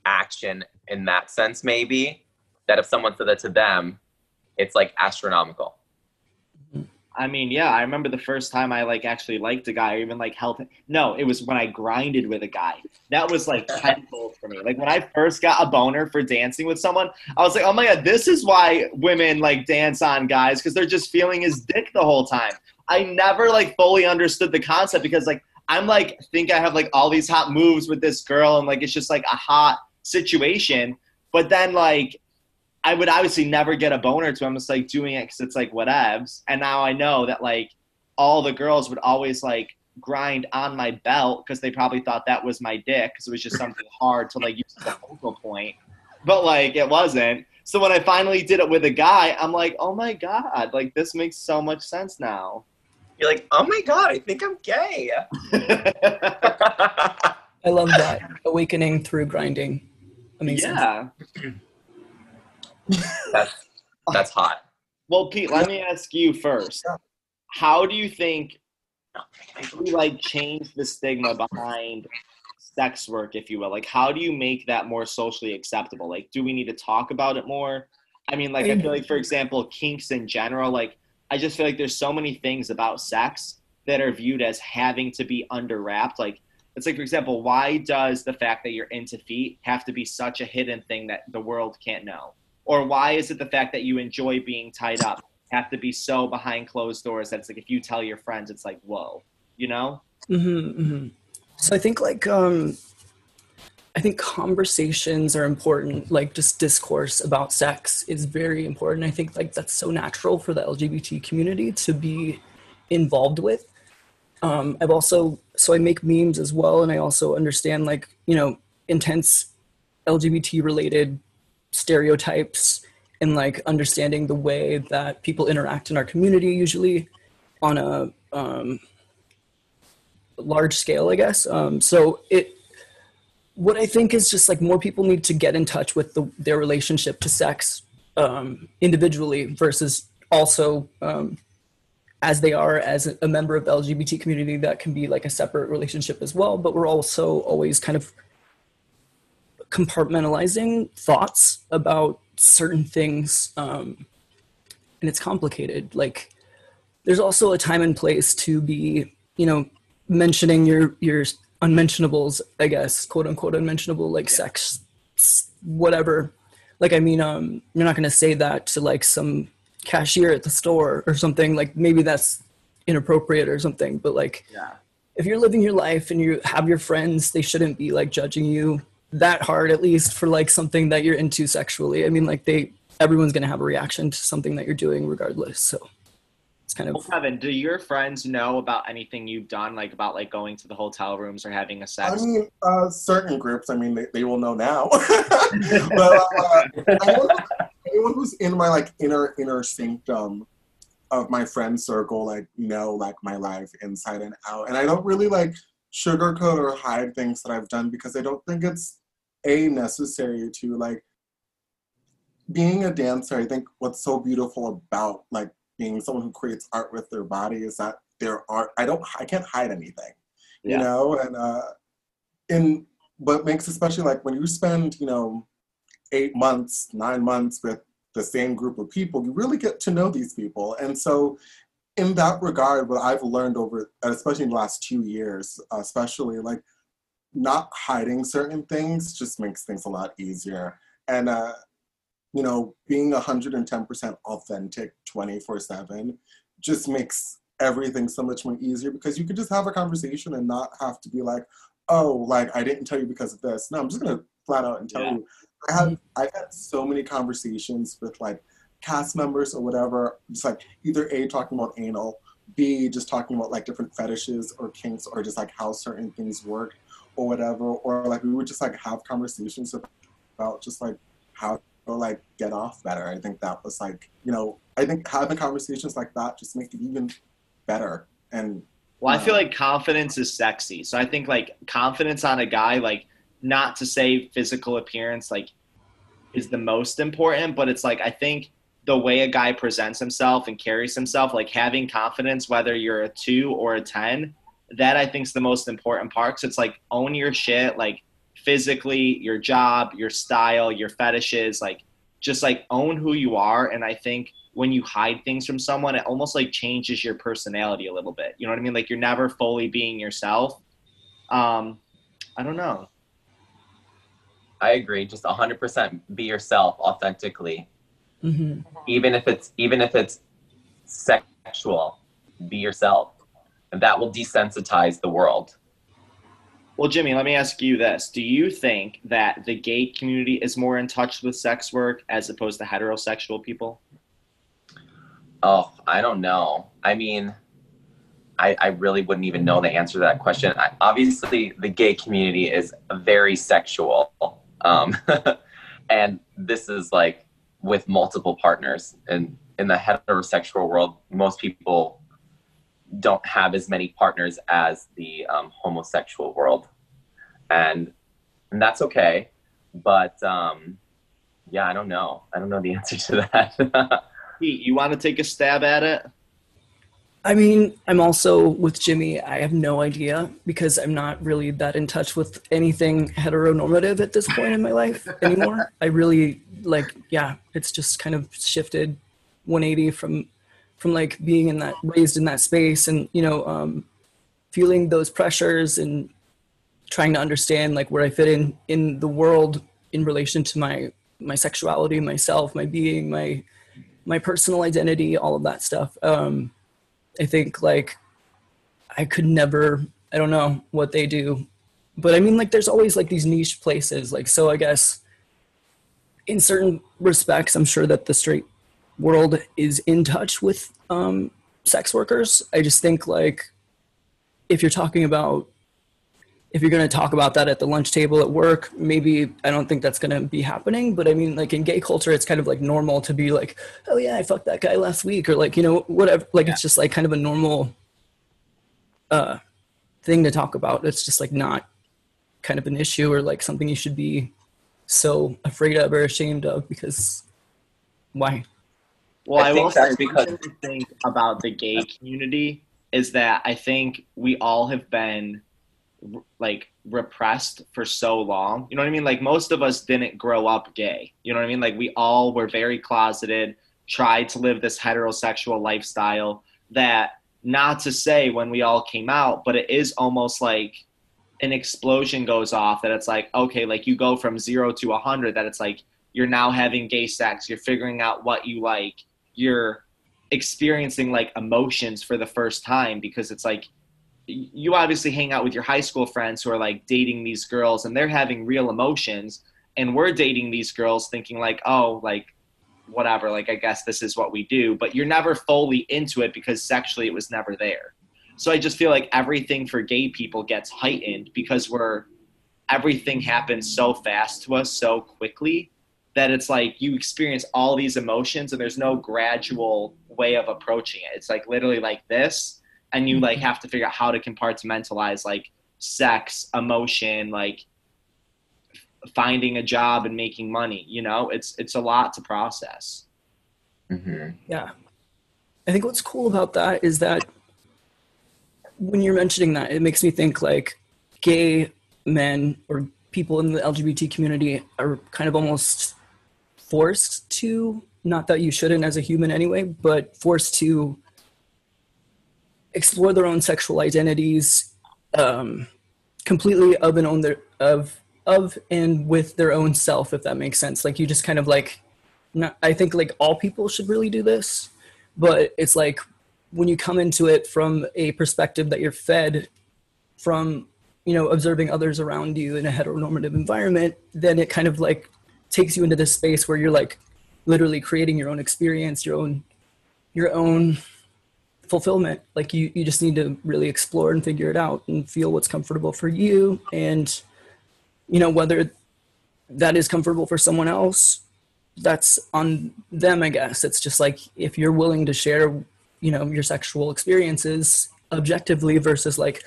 action in that sense, maybe that if someone said that to them, it's like astronomical. I mean, yeah, I remember the first time I like actually liked a guy or even like held No, it was when I grinded with a guy. That was like tenfold for me. Like when I first got a boner for dancing with someone, I was like, oh my god, this is why women like dance on guys because they're just feeling his dick the whole time. I never like fully understood the concept because like I'm like think I have like all these hot moves with this girl and like it's just like a hot situation, but then like I would obviously never get a boner to. I'm just like doing it because it's like whatevs. And now I know that like all the girls would always like grind on my belt because they probably thought that was my dick because it was just something hard to like use as a focal point. But like it wasn't. So when I finally did it with a guy, I'm like, oh my god, like this makes so much sense now. You're like, oh my god, I think I'm gay. I love that awakening through grinding. Amazing. yeah. that's that's hot. Well, Pete, let me ask you first. How do you think we like change the stigma behind sex work, if you will? Like, how do you make that more socially acceptable? Like, do we need to talk about it more? I mean, like, I feel like, for example, kinks in general, like, I just feel like there's so many things about sex that are viewed as having to be under wrapped. Like, it's like, for example, why does the fact that you're into feet have to be such a hidden thing that the world can't know? Or why is it the fact that you enjoy being tied up have to be so behind closed doors that it's like if you tell your friends, it's like, whoa, you know? hmm hmm So I think like um, I think conversations are important. Like just discourse about sex is very important. I think like that's so natural for the LGBT community to be involved with. Um, I've also so I make memes as well, and I also understand like you know intense LGBT related stereotypes and like understanding the way that people interact in our community usually on a um, large scale, I guess. Um, so it, what I think is just like more people need to get in touch with the, their relationship to sex um, individually versus also um, as they are as a member of the LGBT community. That can be like a separate relationship as well. But we're also always kind of compartmentalizing thoughts about certain things, um, and it's complicated. Like there's also a time and place to be, you know, mentioning your your unmentionables, I guess, quote unquote unmentionable, like sex, whatever. Like, I mean, um, you're not gonna say that to like some cashier at the store or something. Like, maybe that's inappropriate or something. But like, Yeah. if you're living your life and you have your friends, they shouldn't be like judging you that hard, at least for like something that you're into sexually. I mean, like they, everyone's gonna have a reaction to something that you're doing, regardless. So it's kind Well, Kevin, do your friends know about anything you've done, like about like going to the hotel rooms or having a sex? I mean, uh, certain groups. I mean, they, they will know now. but uh, I, don't know, I anyone who's in my like inner inner sanctum of my friend circle like know like my life inside and out and i don't really like sugarcoat or hide things that i've done because i don't think it's a necessary to like being a dancer i think what's so beautiful about like being someone who creates art with their body is that there are i don't i can't hide anything you Yeah. know? And uh in what makes especially like when you spend you know eight months nine months with the same group of people you really get to know these people. And so in that regard what i've learned over especially in the last two years especially like not hiding certain things just makes things a lot easier. And uh you know being 110% authentic 24 7 just makes everything so much more easier because you could just have a conversation and not have to be like oh like i didn't tell you because of this. No i'm just gonna flat out and tell Yeah. you. I have mm-hmm. i've had so many conversations with like cast members or whatever just like either a talking about anal b just talking about like different fetishes or kinks or just like how certain things work or whatever or like we would just like have conversations about just like how to like get off better i think that was like you know i think having conversations like that just make it even better and Well, I feel like confidence is sexy. So I think like confidence on a guy, like not to say physical appearance, like is the most important, but it's like I think the way a guy presents himself and carries himself, like having confidence, whether you're a two or a ten, that I think is the most important part. So it's like own your shit, like physically, your job, your style, your fetishes, like just like own who you are. And I think when you hide things from someone, it almost like changes your personality a little bit. You know what I mean? Like you're never fully being yourself. Um, I don't know. I agree. Just 100% be yourself authentically. hmm Even if it's even if it's sexual, be yourself. And that will desensitize the world. Well, Jimmy, let me ask you this: Do you think that the gay community is more in touch with sex work as opposed to heterosexual people? Oh, I don't know. I mean, I, I really wouldn't even know the answer to that question. I, obviously, the gay community is very sexual. Um, and this is like with multiple partners. And in the heterosexual world, most people don't have as many partners as the um, homosexual world. And, and that's okay. But um, yeah, I don't know. I don't know the answer to that. Pete, you want to take a stab at it? I mean, I'm also with Jimmy. I have no idea because I'm not really that in touch with anything heteronormative at this point in my life anymore. I really like, yeah, it's just kind of shifted 180 from from like being in that raised in that space and you know um, feeling those pressures and trying to understand like where I fit in in the world in relation to my my sexuality, myself, my being, my my personal identity, all of that stuff. Um, I think like I could never, I don't know what they do, but I mean like there's always like these niche places. Like so, I guess in certain respects, I'm sure that the straight world is in touch with um, sex workers. I just think like if you're talking about if you're going to talk about that at the lunch table at work, maybe I don't think that's going to be happening. But I mean, like in gay culture, it's kind of like normal to be like, oh yeah, I fucked that guy last week, or like you know whatever. Like it's just like kind of a normal uh, thing to talk about. It's just like not kind of an issue or like something you should be so afraid of or ashamed of because why? Well, I I, think will that's say because- I think about the gay community is that I think we all have been like repressed for so long. You know what I mean? Like most of us didn't grow up gay. You know what I mean? Like we all were very closeted, tried to live this heterosexual lifestyle that not to say when we all came out, but it is almost like an explosion goes off that it's like, okay, like you go from 0 to a 100 that it's like you're now having gay sex, you're figuring out what you like, you're experiencing like emotions for the first time because it's like you obviously hang out with your high school friends who are like dating these girls and they're having real emotions and we're dating these girls thinking like oh like whatever like i guess this is what we do but you're never fully into it because sexually it was never there. So i just feel like everything for gay people gets heightened because we're everything happens so fast to us so quickly that it's like you experience all these emotions and there's no gradual way of approaching it. It's like literally like this, and you like have to figure out how to compartmentalize like sex, emotion, like finding a job and making money. You know, it's it's a lot to process. hmm Yeah. I think what's cool about that is that when you're mentioning that, it makes me think like gay men or people in the LGBT community are kind of almost forced to, not that you shouldn't as a human anyway, but forced to explore their own sexual identities um, completely of and on their of of and with their own self, if that makes sense. Like you just kind of like, not, I think like all people should really do this, but it's like when you come into it from a perspective that you're fed from you know observing others around you in a heteronormative environment then it kind of like takes you into this space where you're like literally creating your own experience your own your own fulfillment. Like you you just need to really explore and figure it out and feel what's comfortable for you. And you know whether that is comfortable for someone else that's on them i guess. It's just like if you're willing to share you know your sexual experiences objectively versus like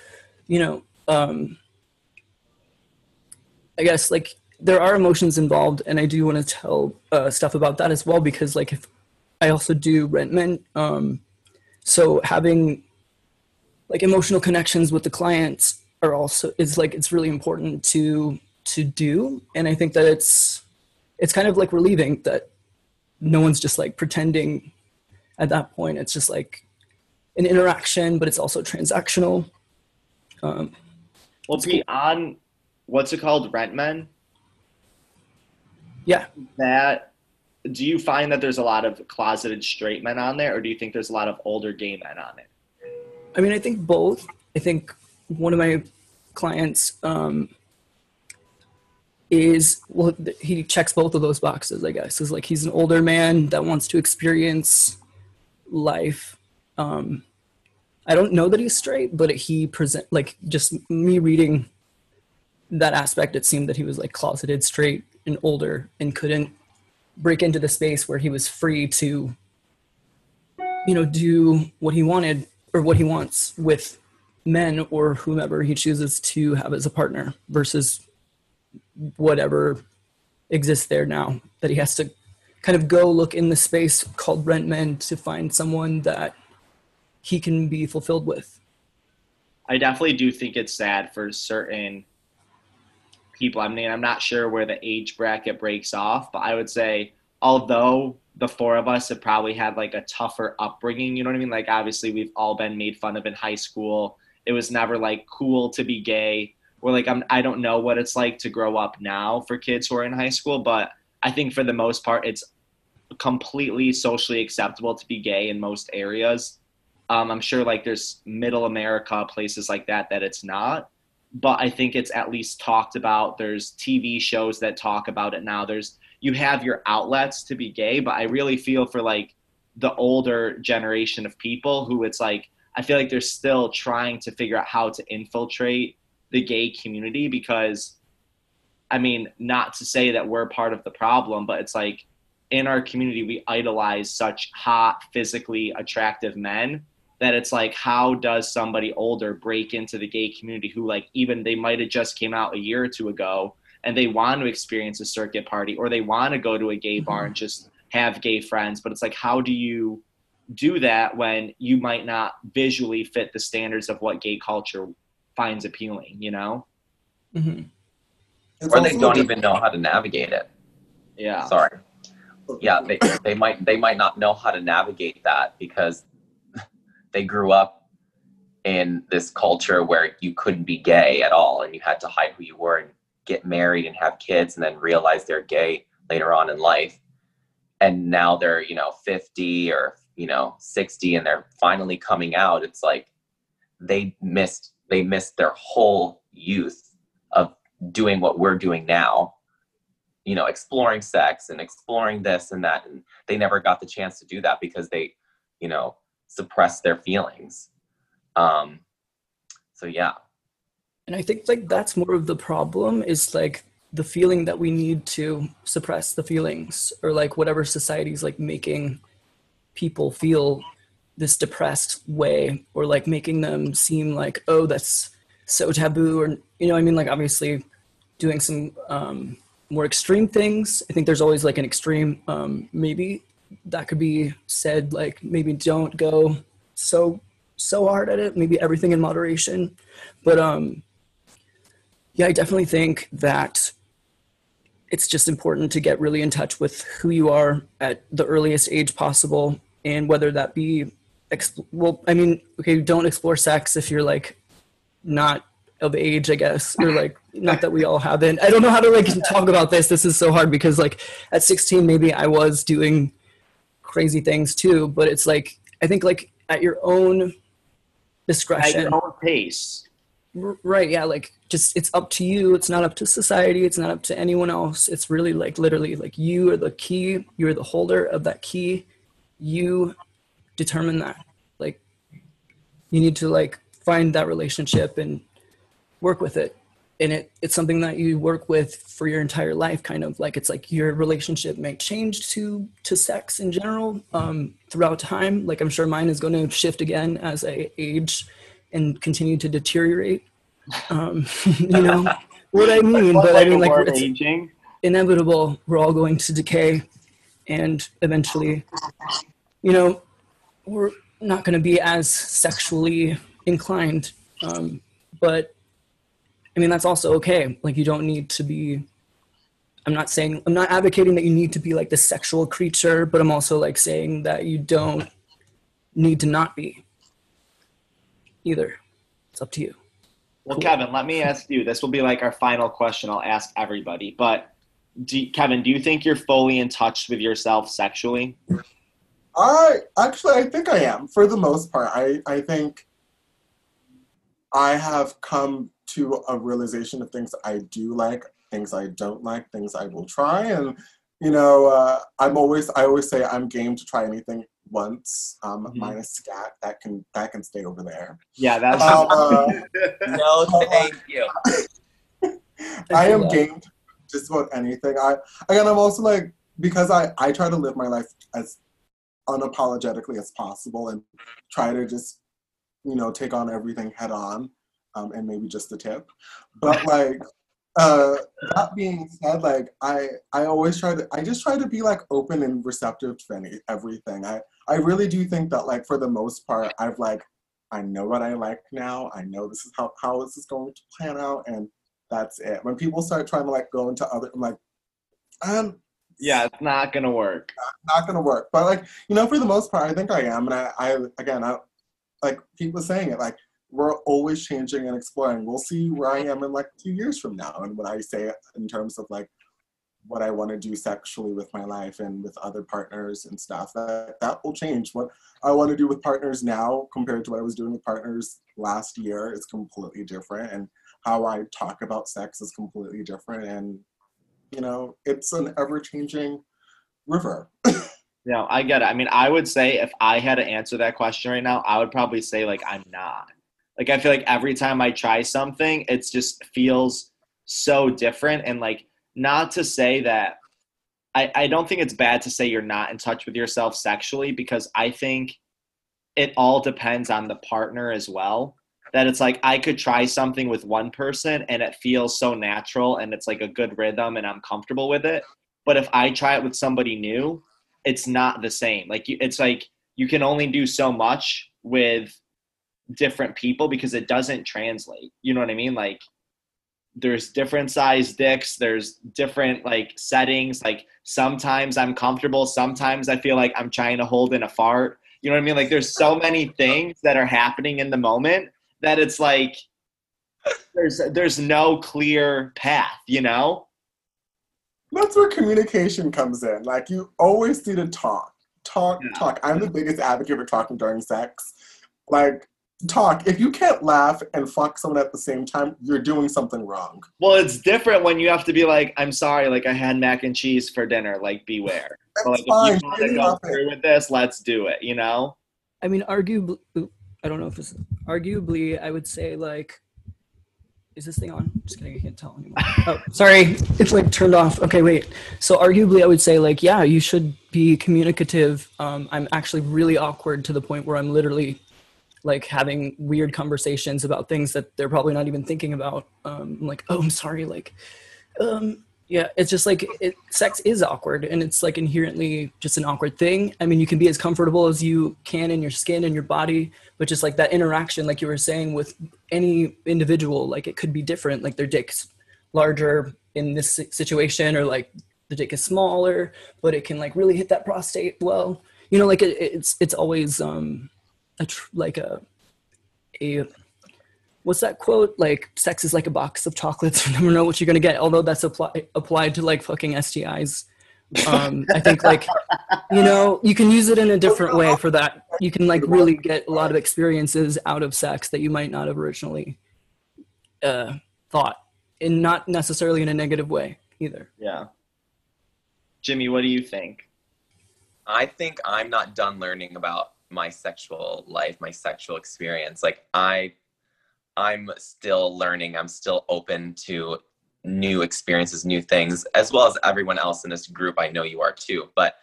you know um i guess like there are emotions involved and i do want to tell uh, stuff about that as well because like if i also do rent men um so having like emotional connections with the clients are also is like it's really important to to do and i think that it's it's kind of like relieving that no one's just like pretending at that point it's just like an interaction but it's also transactional um, Well, on what's it called, Rent Men? Yeah. That do you find that there's a lot of closeted straight men on there, or do you think there's a lot of older gay men on it? i mean i think both. I think one of my clients um, is well he checks both of those boxes i guess. Is like he's an older man that wants to experience life. Um, i don't know that he's straight but he present like just me reading that aspect it seemed that he was like closeted straight and older and couldn't break into the space where he was free to you know do what he wanted or what he wants with men or whomever he chooses to have as a partner versus whatever exists there now that he has to kind of go look in the space called rent men to find someone that he can be fulfilled with. I definitely do think it's sad for certain people. I mean, I'm not sure where the age bracket breaks off, but I would say, although the four of us have probably had like a tougher upbringing, you know what I mean? Like, obviously, we've all been made fun of in high school. It was never like cool to be gay. Or like, I'm, I don't know what it's like to grow up now for kids who are in high school, but I think for the most part, it's completely socially acceptable to be gay in most areas. Um, I'm sure like there's middle America, places like that, that it's not. But I think it's at least talked about. There's TV shows that talk about it now. There's you have your outlets to be gay, but I really feel for like the older generation of people who it's like I feel like they're still trying to figure out how to infiltrate the gay community because I mean, not to say that we're part of the problem, but it's like in our community we idolize such hot, physically attractive men that it's like how does somebody older break into the gay community who like even they might have just came out a year or two ago and they want to experience a circuit party or they want to go to a gay bar and just have gay friends but it's like how do you do that when you might not visually fit the standards of what gay culture finds appealing you know hmm Or they don't even know how to navigate it. yeah Sorry. Yeah, they, they might they might not know how to navigate that because they grew up in this culture where you couldn't be gay at all and you had to hide who you were and get married and have kids and then realize they're gay later on in life. And now they're, you know, 50 or, you know, 60 and they're finally coming out. It's like they missed they missed their whole youth of doing what we're doing now you know exploring sex and exploring this and that and they never got the chance to do that because they you know suppressed their feelings. Um so yeah. And i think like that's more of the problem is like the feeling that we need to suppress the feelings or like whatever society's like making people feel this depressed way or like making them seem like oh that's so taboo or you know i mean? Like obviously doing some um, more extreme things. I think there's always like an extreme um, maybe that could be said like maybe don't go so so hard at it maybe everything in moderation. But um yeah i definitely think that it's just important to get really in touch with who you are at the earliest age possible and whether that be well i mean okay don't explore sex if you're like not of age i guess or like not that we all haven't. I don't know how to like talk about this. This is so hard because like at 16 maybe i was doing crazy things too but it's like i think like at your own At discretion. your own pace. Right yeah like just it's up to you it's not up to society it's not up to anyone else. It's really like literally like you are the key you're the holder of that key. You determine that. Like you need to like find that relationship and work with it and it it's something that you work with for your entire life kind of like it's like your relationship may change to to sex in general um throughout time. Like i'm sure mine is going to shift again as i age and continue to deteriorate. Um you know what i mean but i mean like it's aging. inevitable we're all going to decay and eventually you know we're not going to be as sexually inclined. Um, but i mean that's also okay like you don't need to be i'm not saying i'm not advocating that you need to be like the sexual creature but i'm also like saying that you don't need to not be either it's up to you Well, Cool. Kevin, let me ask you. This will be like our final question. I'll ask everybody. But do, Kevin, do you think you're fully in touch with yourself sexually? I actually I think I am for the most part. I I think I have come to a realization of things I do like, things I don't like, things I will try, and you know uh, I'm always I always say I'm game to try anything once, um, Mhm. minus scat that can that can stay over there. Yeah, that's. Um, uh, No, thank you. I am that. game to just about anything. I again, I'm also like because I I try to live my life as unapologetically as possible and try to just you know take on everything head on, um, and maybe just the tip. But like uh, that being said, like I I always try to I just try to be like open and receptive to any everything. I I really do think that like for the most part I've like I know what I like now. I know this is how how this is going to plan out and that's it. When people start trying to like go into other, I'm like, I'm yeah, it's not gonna work. not gonna work. But like, you know, for the most part, I think I am. And I, I again, I like people saying it, like we're always changing and exploring. We'll see where I am in like two years from now, and what I say in terms of like what I want to do sexually with my life and with other partners and stuff. That that will change. What I want to do with partners now compared to what I was doing with partners last year is completely different, and how I talk about sex is completely different. And you know, it's an ever-changing river. No, I get it. I mean, I would say if I had to answer that question right now, I would probably say like I'm not. Like I feel like every time I try something, it's just feels so different and like not to say that I, I don't think it's bad to say you're not in touch with yourself sexually because I think it all depends on the partner as well. That it's like I could try something with one person and it feels so natural and it's like a good rhythm and I'm comfortable with it. But if I try it with somebody new, it's not the same. Like it's like you can only do so much with different people because it doesn't translate. You know what I mean? Like there's different size dicks, there's different like settings. Like sometimes I'm comfortable, sometimes I feel like I'm trying to hold in a fart. You know what I mean? Like there's so many things that are happening in the moment that it's like there's there's no clear path, you know? That's where communication comes in. Like you always need to talk, talk, Yeah. talk. I'm the biggest advocate for talking during sex. Like talk. If you can't laugh and fuck someone at the same time, you're doing something wrong. Well, it's different when you have to be like, I'm sorry, like I had mac and cheese for dinner, like beware. That's But like fine. if you want to go nothing. through with this, let's do it, you know? I mean, arguably, I don't know if it's arguably, I would say like is this thing on? Just kidding, I can't tell anymore. Oh, sorry, it's like turned off. Okay, wait. So arguably, I would say like, yeah, you should be communicative. Um, I'm actually really awkward to the point where I'm literally like having weird conversations about things that they're probably not even thinking about. Um, I'm like, oh, I'm sorry, like, um, yeah, it's just like it, sex is awkward, and it's like inherently just an awkward thing. I mean, you can be as comfortable as you can in your skin and your body, but just like that interaction, like you were saying, with any individual, like it could be different. Like their dick's larger in this situation, or like the dick is smaller, but it can like really hit that prostate well. You know, like it, it's it's always um a tr- like a a what's that quote? Like, sex is like a box of chocolates. You never know what you're gonna get. Although that's apply, applied to like fucking STIs. Um, I think like, you know, you can use it in a different way for that. You can like really get a lot of experiences out of sex that you might not have originally uh, thought, and not necessarily in a negative way either. Yeah. Jimmy, what do you think? I think I'm not done learning about my sexual life, my sexual experience. Like I I'm still learning. I'm still open to new experiences, new things, as well as everyone else in this group. I know you are too, but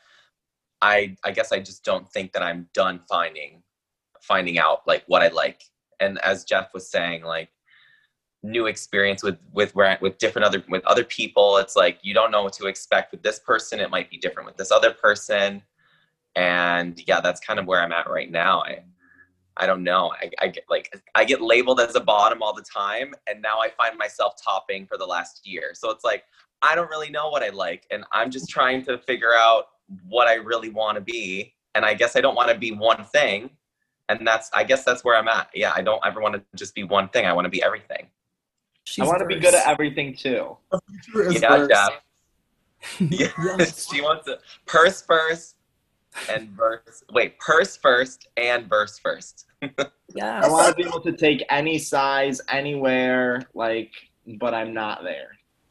I I guess I just don't think that I'm done finding finding out like what I like. And as Jeff was saying, like new experience with with where with different other with other people, it's like you don't know what to expect with this person. It might be different with this other person. And yeah, that's kind of where I'm at right now. I I don't know. I, I get like I get labeled as a bottom all the time, and now I find myself topping for the last year. So it's like I don't really know what I like, and I'm just trying to figure out what I really want to be. And I guess I don't want to be one thing, and that's I guess that's where I'm at. Yeah, I don't ever want to just be one thing. I want to be everything. She's I want to be good at everything too. The future is Yeah. Jeff. Yeah, Yes. she wants to purse first and verse. Wait, purse first and verse first. Yeah. I want to be able to take any size, anywhere, like, but I'm not there.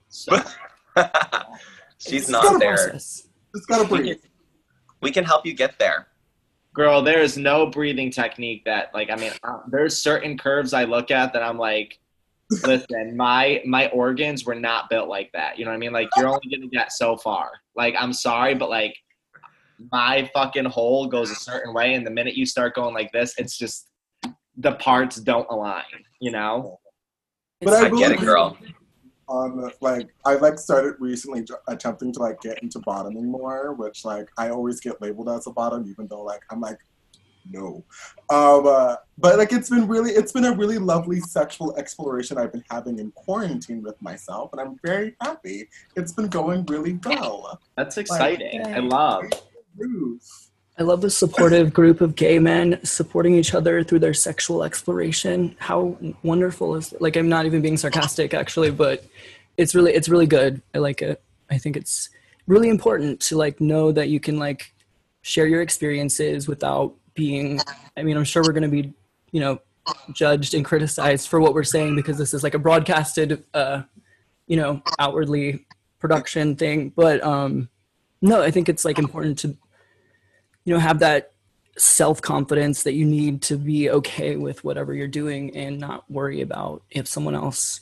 So She's It's not there. process. Just gotta We breathe. can, we can help you get there. girl, there is no breathing technique that, like, I mean, uh, there's certain curves I look at that I'm like, listen, my my organs were not built like that. You know what I mean? Like, you're only gonna get so far. Like, I'm sorry, but like, my fucking hole goes a certain way, and the minute you start going like this, it's just the parts don't align. You know? But I I get it, girl. on the- like I like started recently j- attempting to like get into bottoming more, which like I always get labeled as a bottom, even though like I'm like no. Um, uh, but like it's been really it's been a really lovely sexual exploration I've been having in quarantine with myself, and I'm very happy. It's been going really well. That's exciting. I love. Ruth. I love the supportive group of gay men supporting each other through their sexual exploration. How wonderful is like I'm not even being sarcastic actually, but it's really it's really good. I like it. I think it's really important to like know that you can like share your experiences without being I mean, I'm sure we're going to be, you know, judged and criticized for what we're saying because this is like a broadcasted uh you know, outwardly production thing, but um no, I think it's like important to you know have that self confidence that you need to be okay with whatever you're doing and not worry about if someone else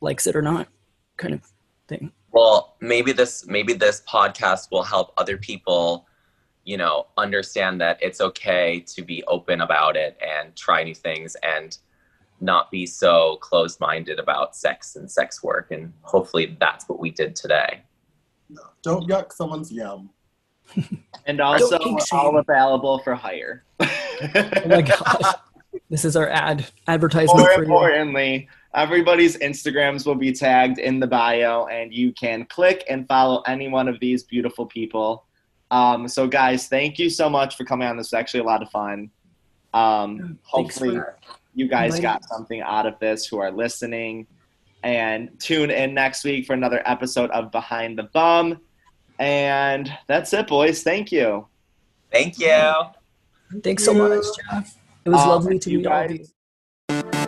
likes it or not kind of thing Well, maybe this maybe this podcast will help other people, you know, understand that it's okay to be open about it and try new things and not be so closed-minded about sex and sex work and hopefully that's what we did today. No, don't yuck someone's yum. And also, kink all available for hire. oh my god this is our ad advertisement More for you importantly, everybody's Instagrams will be tagged in the bio, and you can click and follow any one of these beautiful people. Um, so, guys, thank you so much for coming on. This was actually a lot of fun. Um, hopefully, you guys inviting got something out of this who are listening. And tune in next week for another episode of Behind the Bum. And that's it, boys. Thank you. Thank you. Thanks so much, Jeff. It was um, lovely to meet all of you.